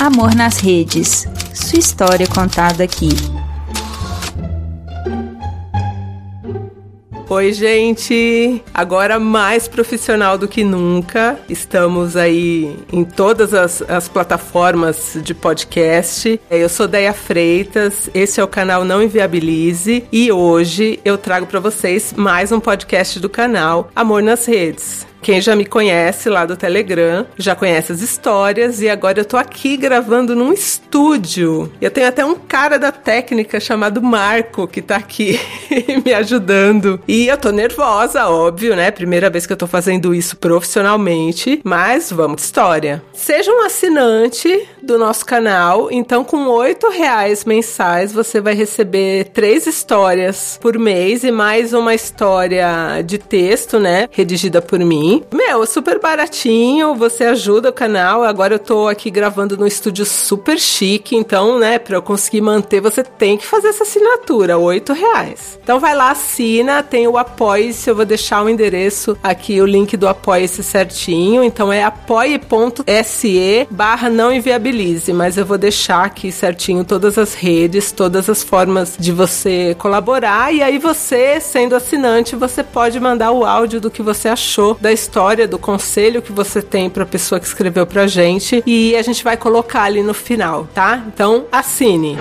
Amor nas Redes. Sua história contada aqui. Oi, gente! Agora mais profissional do que nunca. Estamos aí em todas as, as, plataformas de podcast. Eu sou Deia Freitas, esse é o canal Não Inviabilize e hoje eu trago para vocês mais um podcast do canal Amor nas Redes. Quem já me conhece lá do Telegram já conhece as histórias e agora eu tô aqui gravando num estúdio. Eu tenho até um cara da técnica chamado Marco que tá aqui me ajudando. E eu tô nervosa, óbvio, né? Primeira vez que eu tô fazendo isso profissionalmente, mas vamos de história. Seja um assinante do nosso canal, então com oito reais mensais você vai receber três histórias por mês e mais uma história de texto, né? Redigida por mim meu, super baratinho, você ajuda o canal. Agora eu tô aqui gravando num estúdio super chique, então, né, pra eu conseguir manter, você tem que fazer essa assinatura, oito reais. Então vai lá, assina, tem o Apoie-se, eu vou deixar o endereço aqui, o link do Apoie-se certinho. Então é apoie.se barra não inviabilize, mas eu vou deixar aqui certinho todas as redes, todas as formas de você colaborar. E aí você, sendo assinante, você pode mandar o áudio do que você achou da história, do conselho que você tem para a pessoa que escreveu pra gente e a gente vai colocar ali no final, tá? Então, assine.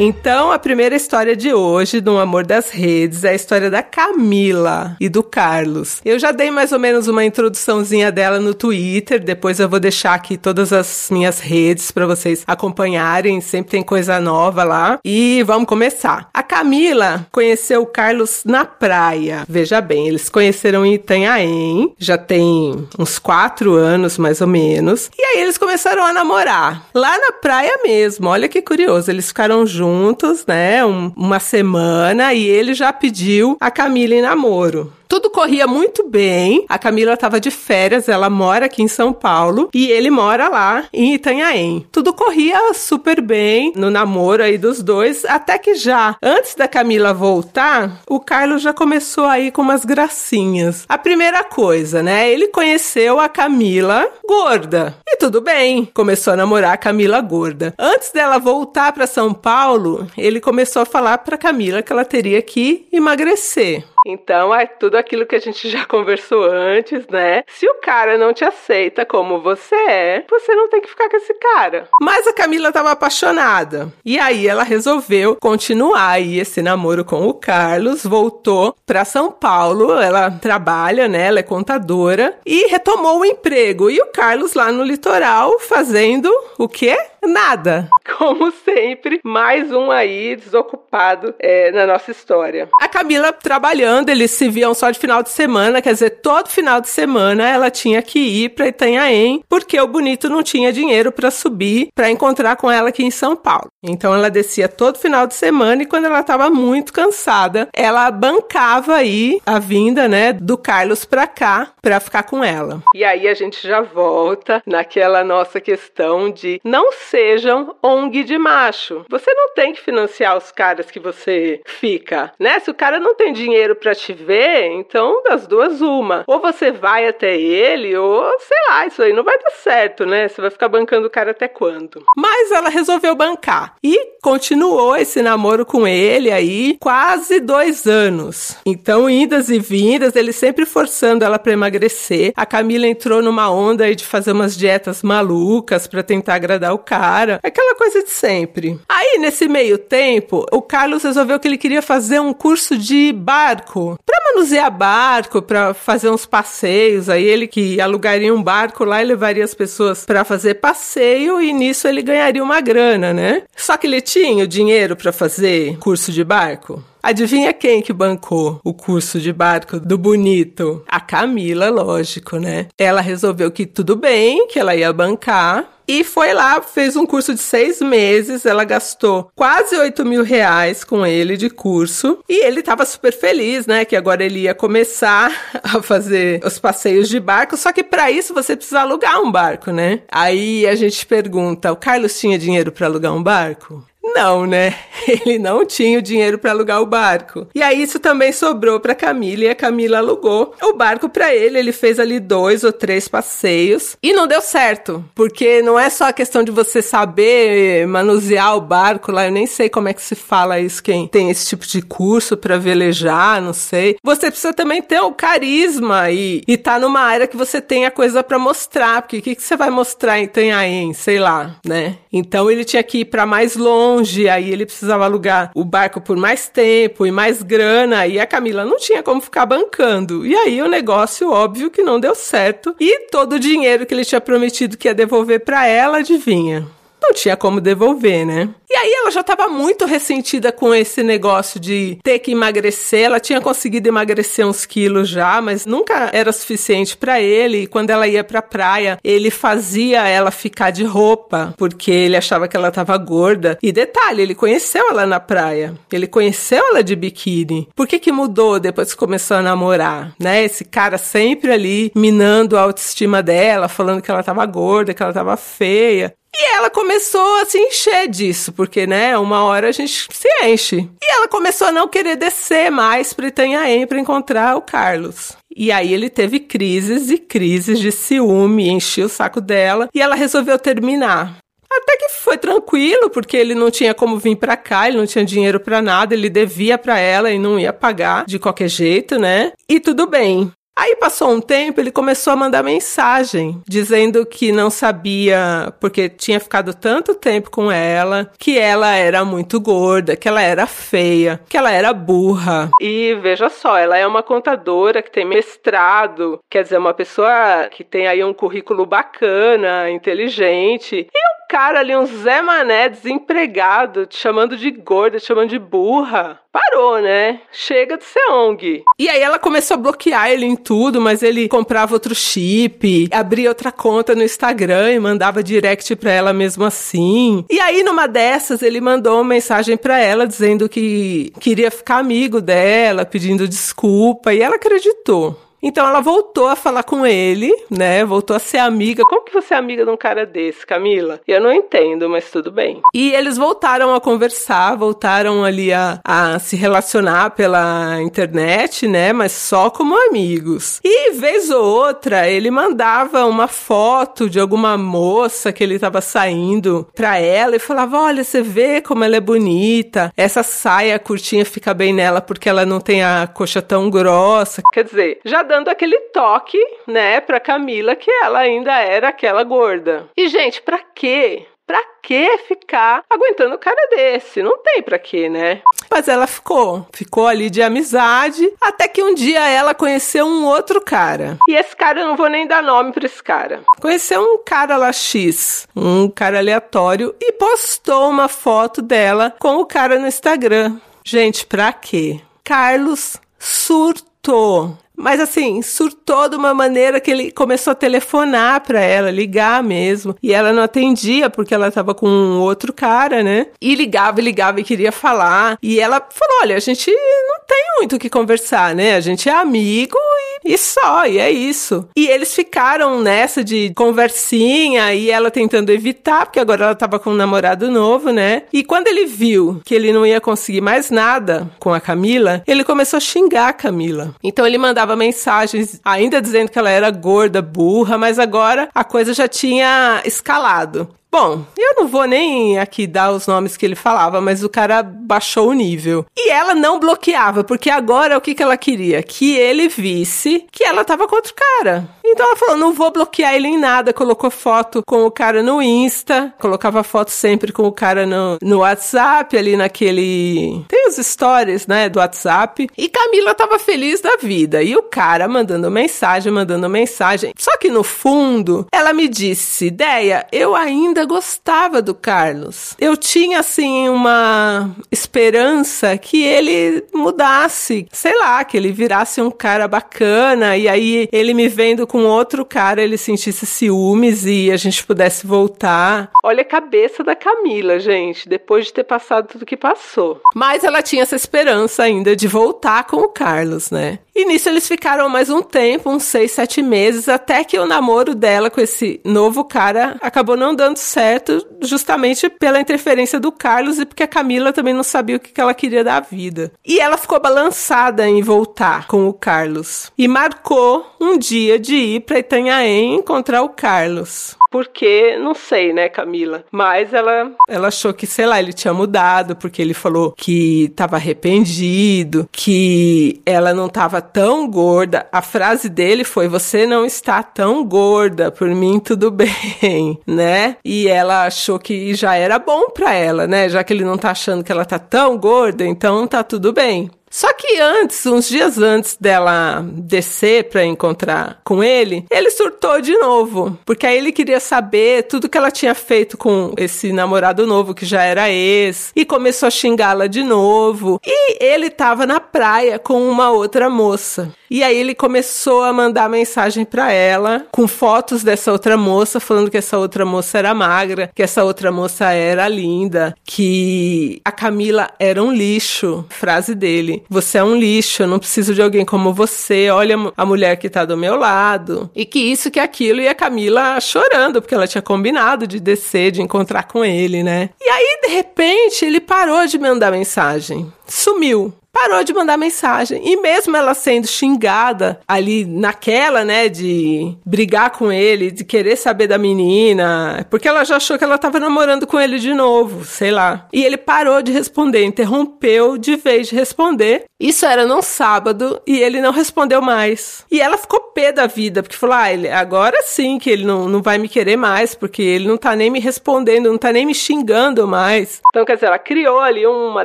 Então, a primeira história de hoje, do Amor das Redes, é a história da Camila e do Carlos. Eu já dei mais ou menos uma introduçãozinha dela no Twitter, depois eu vou deixar aqui todas as minhas redes para vocês acompanharem, sempre tem coisa nova lá. E vamos começar. A Camila conheceu o Carlos na praia. Veja bem, eles conheceram em Itanhaém, já tem uns quatro anos mais ou menos. E aí eles começaram a namorar. Lá na praia mesmo, olha que curioso, eles ficaram juntos juntos, né? Um, uma semana e ele já pediu a Camila em namoro. Tudo corria muito bem. A Camila estava de férias, ela mora aqui em São Paulo e ele mora lá em Itanhaém. Tudo corria super bem no namoro aí dos dois, até que já antes da Camila voltar, o Carlos já começou aí com umas gracinhas. A primeira coisa, né? Ele conheceu a Camila gorda. E tudo bem, começou a namorar a Camila gorda. Antes dela voltar para São Paulo, ele começou a falar para Camila que ela teria que emagrecer. Então é tudo aquilo que a gente já conversou antes, né? Se o cara não te aceita como você é, você não tem que ficar com esse cara. Mas a Camila estava apaixonada. E aí ela resolveu continuar aí esse namoro com o Carlos, voltou para São Paulo, ela trabalha, né? Ela é contadora e retomou o emprego. E o Carlos lá no litoral fazendo o quê? Nada. Como sempre, mais um aí desocupado é, na nossa história. A Camila trabalhando, eles se viam só de final de semana, quer dizer, todo final de semana ela tinha que ir para Itanhaém, porque o Bonito não tinha dinheiro para subir para encontrar com ela aqui em São Paulo. Então ela descia todo final de semana e quando ela estava muito cansada, ela bancava aí a vinda, né, do Carlos para cá para ficar com ela. E aí a gente já volta naquela nossa questão de não sejam ONG de macho. Você não tem que financiar os caras que você fica, né? Se o cara não tem dinheiro para te ver, então das duas uma. Ou você vai até ele, ou sei lá, isso aí não vai dar certo, né? Você vai ficar bancando o cara até quando? Mas ela resolveu bancar e continuou esse namoro com ele aí quase dois anos. Então, idas e vindas, ele sempre forçando ela para emagrecer. A Camila entrou numa onda aí de fazer umas dietas malucas para tentar agradar o cara. Aquela coisa de sempre. Aí, nesse meio tempo, o Carlos resolveu que ele queria fazer um curso de barco. Pra manusear barco, pra fazer uns passeios. Aí ele que alugaria um barco lá e levaria as pessoas para fazer passeio e nisso ele ganharia uma grana, né? Só que ele tinha o dinheiro para fazer curso de barco? Adivinha quem que bancou o curso de barco do Bonito? A Camila, lógico, né? Ela resolveu que tudo bem, que ela ia bancar, e foi lá, fez um curso de seis meses. Ela gastou quase 8 mil reais com ele de curso. E ele tava super feliz, né? Que agora ele ia começar a fazer os passeios de barco. Só que para isso você precisa alugar um barco, né? Aí a gente pergunta: o Carlos tinha dinheiro para alugar um barco? Não, né? Ele não tinha o dinheiro para alugar o barco. E aí isso também sobrou para Camila e a Camila alugou o barco para ele. Ele fez ali dois ou três passeios e não deu certo, porque não é só a questão de você saber manusear o barco lá. Eu nem sei como é que se fala isso quem tem esse tipo de curso para velejar, não sei. Você precisa também ter o carisma e e tá numa área que você tem a coisa para mostrar, porque o que, que você vai mostrar em Itanhaém, sei lá, né? Então ele tinha que ir para mais longe, aí ele precisava alugar o barco por mais tempo e mais grana, e a Camila não tinha como ficar bancando. E aí o negócio, óbvio, que não deu certo, e todo o dinheiro que ele tinha prometido que ia devolver para ela, adivinha? Não tinha como devolver, né? E aí ela já estava muito ressentida com esse negócio de ter que emagrecer. Ela tinha conseguido emagrecer uns quilos já, mas nunca era suficiente para ele. E quando ela ia pra praia, ele fazia ela ficar de roupa, porque ele achava que ela estava gorda. E detalhe, ele conheceu ela na praia. Ele conheceu ela de biquíni. Por que que mudou depois que começou a namorar, né? Esse cara sempre ali minando a autoestima dela, falando que ela estava gorda, que ela estava feia. E ela começou a se encher disso, porque, né, uma hora a gente se enche. E ela começou a não querer descer mais para Itanhaém para encontrar o Carlos. E aí ele teve crises e crises de ciúme, encheu o saco dela e ela resolveu terminar. Até que foi tranquilo, porque ele não tinha como vir para cá, ele não tinha dinheiro para nada, ele devia para ela e não ia pagar de qualquer jeito, né? E tudo bem. Aí passou um tempo, ele começou a mandar mensagem dizendo que não sabia, porque tinha ficado tanto tempo com ela, que ela era muito gorda, que ela era feia, que ela era burra. E veja só, ela é uma contadora que tem mestrado, quer dizer, uma pessoa que tem aí um currículo bacana, inteligente. E um cara ali, um Zé Mané desempregado, te chamando de gorda, te chamando de burra parou, né? Chega de ser ONG. E aí ela começou a bloquear ele em tudo, mas ele comprava outro chip, abria outra conta no Instagram e mandava direct pra ela mesmo assim. E aí numa dessas ele mandou uma mensagem pra ela dizendo que queria ficar amigo dela, pedindo desculpa, e ela acreditou. Então ela voltou a falar com ele, né? Voltou a ser amiga. Como que você é amiga de um cara desse, Camila? Eu não entendo, mas tudo bem. E eles voltaram a conversar, voltaram ali a, a se relacionar pela internet, né? Mas só como amigos. E vez ou outra, ele mandava uma foto de alguma moça que ele estava saindo pra ela e falava: Olha, você vê como ela é bonita. Essa saia curtinha fica bem nela porque ela não tem a coxa tão grossa. Quer dizer, já dando aquele toque, né, pra Camila que ela ainda era aquela gorda. E, gente, pra quê? Pra que ficar aguentando o cara desse? Não tem pra quê, né? Mas ela ficou. Ficou ali de amizade. Até que um dia ela conheceu um outro cara. E esse cara, eu não vou nem dar nome pra esse cara. Conheceu um cara lá X. Um cara aleatório. E postou uma foto dela com o cara no Instagram. Gente, pra quê? Carlos surtou. Mas assim, surtou de uma maneira que ele começou a telefonar para ela, ligar mesmo. E ela não atendia porque ela tava com um outro cara, né? E ligava ligava e queria falar. E ela falou: olha, a gente não tem muito o que conversar, né? A gente é amigo e, e só, e é isso. E eles ficaram nessa de conversinha e ela tentando evitar, porque agora ela tava com um namorado novo, né? E quando ele viu que ele não ia conseguir mais nada com a Camila, ele começou a xingar a Camila. Então ele mandava mandava mensagens ainda dizendo que ela era gorda, burra, mas agora a coisa já tinha escalado. Bom, eu não vou nem aqui dar os nomes que ele falava, mas o cara baixou o nível. E ela não bloqueava, porque agora o que, que ela queria? Que ele visse que ela tava com outro cara. Então ela falou: não vou bloquear ele em nada. Colocou foto com o cara no Insta, colocava foto sempre com o cara no, no WhatsApp, ali naquele. Tem os stories, né, do WhatsApp. E Camila tava feliz da vida. E o cara mandando mensagem, mandando mensagem. Só que no fundo, ela me disse: ideia, eu ainda ainda gostava do Carlos. Eu tinha, assim, uma esperança que ele mudasse, sei lá, que ele virasse um cara bacana e aí ele me vendo com outro cara, ele sentisse ciúmes e a gente pudesse voltar. Olha a cabeça da Camila, gente, depois de ter passado tudo que passou. Mas ela ela tinha essa esperança ainda de voltar com o Carlos, né? E nisso eles ficaram mais um tempo, uns seis, sete meses, até que o namoro dela com esse novo cara acabou não dando certo, justamente pela interferência do Carlos e porque a Camila também não sabia o que ela queria da vida. E ela ficou balançada em voltar com o Carlos e marcou um dia de ir para Itanhaém encontrar o Carlos. Porque, não sei, né, Camila? Mas ela, ela achou que, sei lá, ele tinha mudado, porque ele falou que estava arrependido, que ela não estava tão gorda. A frase dele foi: Você não está tão gorda, por mim tudo bem, né? E ela achou que já era bom para ela, né? Já que ele não tá achando que ela tá tão gorda, então tá tudo bem. Só que antes, uns dias antes dela descer para encontrar com ele, ele surtou de novo, porque aí ele queria saber tudo que ela tinha feito com esse namorado novo que já era ex e começou a xingá-la de novo. E ele tava na praia com uma outra moça. E aí ele começou a mandar mensagem para ela com fotos dessa outra moça, falando que essa outra moça era magra, que essa outra moça era linda, que a Camila era um lixo. Frase dele: Você é um lixo, eu não preciso de alguém como você. Olha a mulher que tá do meu lado. E que isso, que aquilo. E a Camila chorando, porque ela tinha combinado de descer, de encontrar com ele, né? E aí, de repente, ele parou de mandar mensagem. Sumiu parou de mandar mensagem. E mesmo ela sendo xingada ali naquela, né, de brigar com ele, de querer saber da menina, porque ela já achou que ela tava namorando com ele de novo, sei lá. E ele parou de responder, interrompeu de vez de responder. Isso era num sábado e ele não respondeu mais. E ela ficou pé da vida, porque falou: ah, ele, agora sim que ele não, não vai me querer mais, porque ele não tá nem me respondendo, não tá nem me xingando mais. Então, quer dizer, ela criou ali uma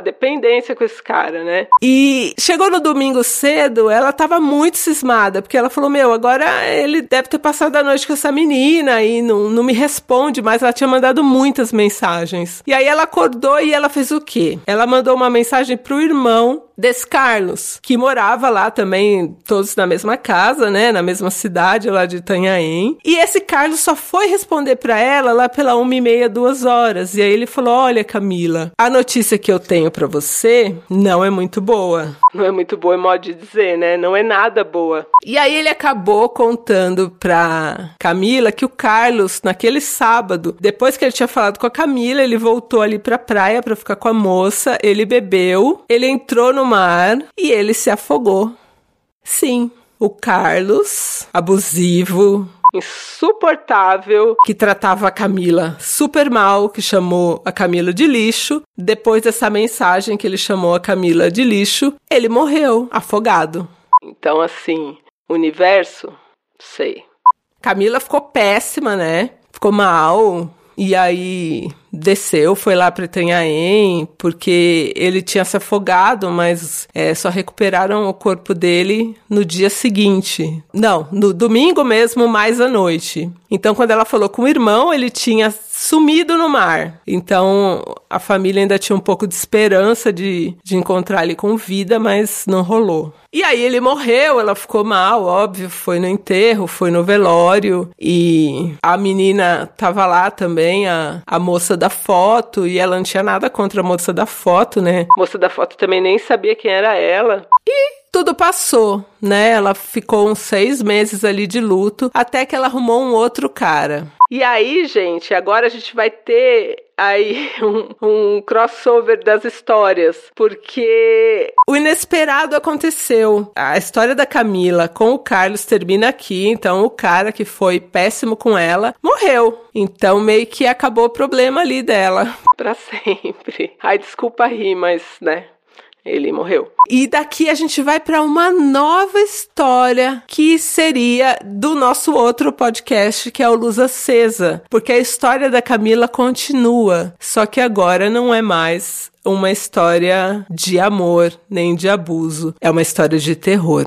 dependência com esse cara, né? E chegou no domingo cedo, ela tava muito cismada, porque ela falou: Meu, agora ele deve ter passado a noite com essa menina e não, não me responde mais. Ela tinha mandado muitas mensagens. E aí ela acordou e ela fez o quê? Ela mandou uma mensagem pro irmão desse Carlos, que morava lá também, todos na mesma casa, né, na mesma cidade lá de Itanhaém. E esse Carlos só foi responder para ela lá pela uma e meia, duas horas. E aí ele falou: Olha, Camila, a notícia que eu tenho para você não é muito boa. Não é muito boa, é modo de dizer, né? Não é nada boa. E aí ele acabou contando pra Camila que o Carlos, naquele sábado, depois que ele tinha falado com a Camila, ele voltou ali pra praia para ficar com a moça, ele bebeu, ele entrou no mar e ele se afogou. Sim, o Carlos, abusivo, insuportável, que tratava a Camila super mal, que chamou a Camila de lixo. Depois dessa mensagem que ele chamou a Camila de lixo, ele morreu afogado. Então, assim, universo, sei. Camila ficou péssima, né? Ficou mal. E aí desceu, foi lá para Itanhaém, porque ele tinha se afogado, mas é, só recuperaram o corpo dele no dia seguinte. Não, no domingo mesmo, mais à noite. Então, quando ela falou com o irmão, ele tinha sumido no mar. Então, a família ainda tinha um pouco de esperança de, de encontrar ele com vida, mas não rolou. E aí ele morreu, ela ficou mal, óbvio, foi no enterro, foi no velório e a menina tava lá também, a, a moça da foto, e ela não tinha nada contra a moça da foto, né? A moça da foto também nem sabia quem era ela. E tudo passou, né? Ela ficou uns seis meses ali de luto, até que ela arrumou um outro cara. E aí, gente, agora a gente vai ter aí um, um, crossover das histórias, porque o inesperado aconteceu. A história da Camila com o Carlos termina aqui, então o cara que foi péssimo com ela morreu. Então meio que acabou o problema ali dela para sempre. Ai, desculpa rir, mas né, ele morreu. E daqui a gente vai para uma nova história que seria do nosso outro podcast, que é o Luz Acesa, porque a história da Camila continua, só que agora não é mais uma história de amor nem de abuso, é uma história de terror.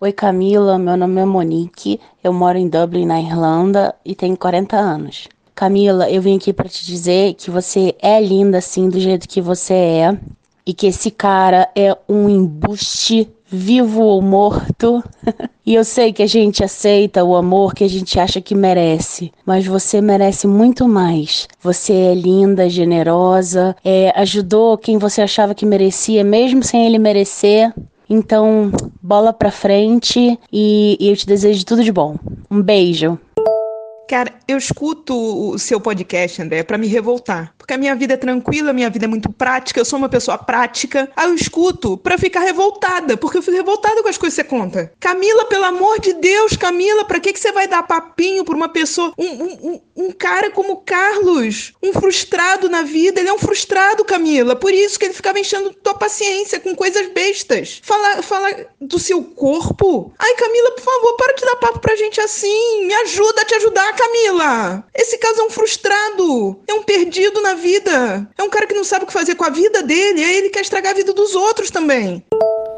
Oi Camila, meu nome é Monique, eu moro em Dublin, na Irlanda e tenho 40 anos. Camila, eu vim aqui para te dizer que você é linda assim do jeito que você é e que esse cara é um embuste vivo ou morto. e eu sei que a gente aceita o amor que a gente acha que merece, mas você merece muito mais. Você é linda, generosa, é, ajudou quem você achava que merecia, mesmo sem ele merecer. Então, bola pra frente e, e eu te desejo tudo de bom. Um beijo. Cara, eu escuto o seu podcast, André, para me revoltar. Porque a minha vida é tranquila, a minha vida é muito prática, eu sou uma pessoa prática. Aí eu escuto para ficar revoltada, porque eu fico revoltada com as coisas que você conta. Camila, pelo amor de Deus, Camila, pra que, que você vai dar papinho pra uma pessoa? Um, um, um cara como Carlos, um frustrado na vida, ele é um frustrado, Camila. Por isso que ele ficava enchendo tua paciência com coisas bestas. Fala, fala do seu corpo. Ai, Camila, por favor, para de dar papo pra gente assim. Me ajuda a te ajudar, Camila! Esse caso é um frustrado, é um perdido na vida, é um cara que não sabe o que fazer com a vida dele, aí ele quer estragar a vida dos outros também.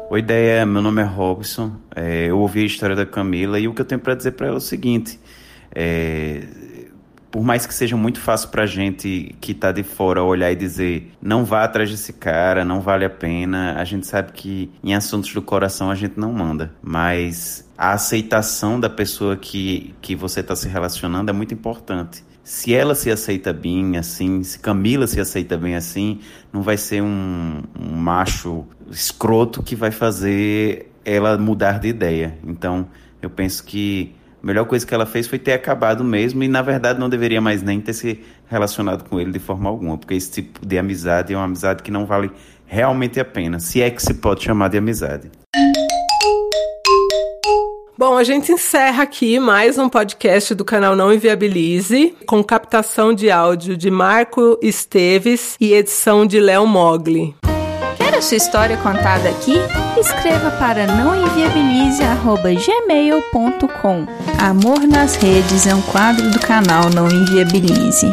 Oi, ideia, meu nome é Robson, é, eu ouvi a história da Camila e o que eu tenho para dizer para ela é o seguinte: é, por mais que seja muito fácil pra gente que tá de fora olhar e dizer não vá atrás desse cara, não vale a pena, a gente sabe que em assuntos do coração a gente não manda. Mas a aceitação da pessoa que, que você está se relacionando é muito importante. Se ela se aceita bem assim, se Camila se aceita bem assim, não vai ser um, um macho escroto que vai fazer ela mudar de ideia. Então, eu penso que a melhor coisa que ela fez foi ter acabado mesmo e, na verdade, não deveria mais nem ter se relacionado com ele de forma alguma, porque esse tipo de amizade é uma amizade que não vale realmente a pena, se é que se pode chamar de amizade. Bom, a gente encerra aqui mais um podcast do canal Não Inviabilize, com captação de áudio de Marco Esteves e edição de Léo Mogli. Sua história contada aqui? Escreva para nãoenviabilize.gmail.com Amor nas Redes é um quadro do canal Não Enviabilize.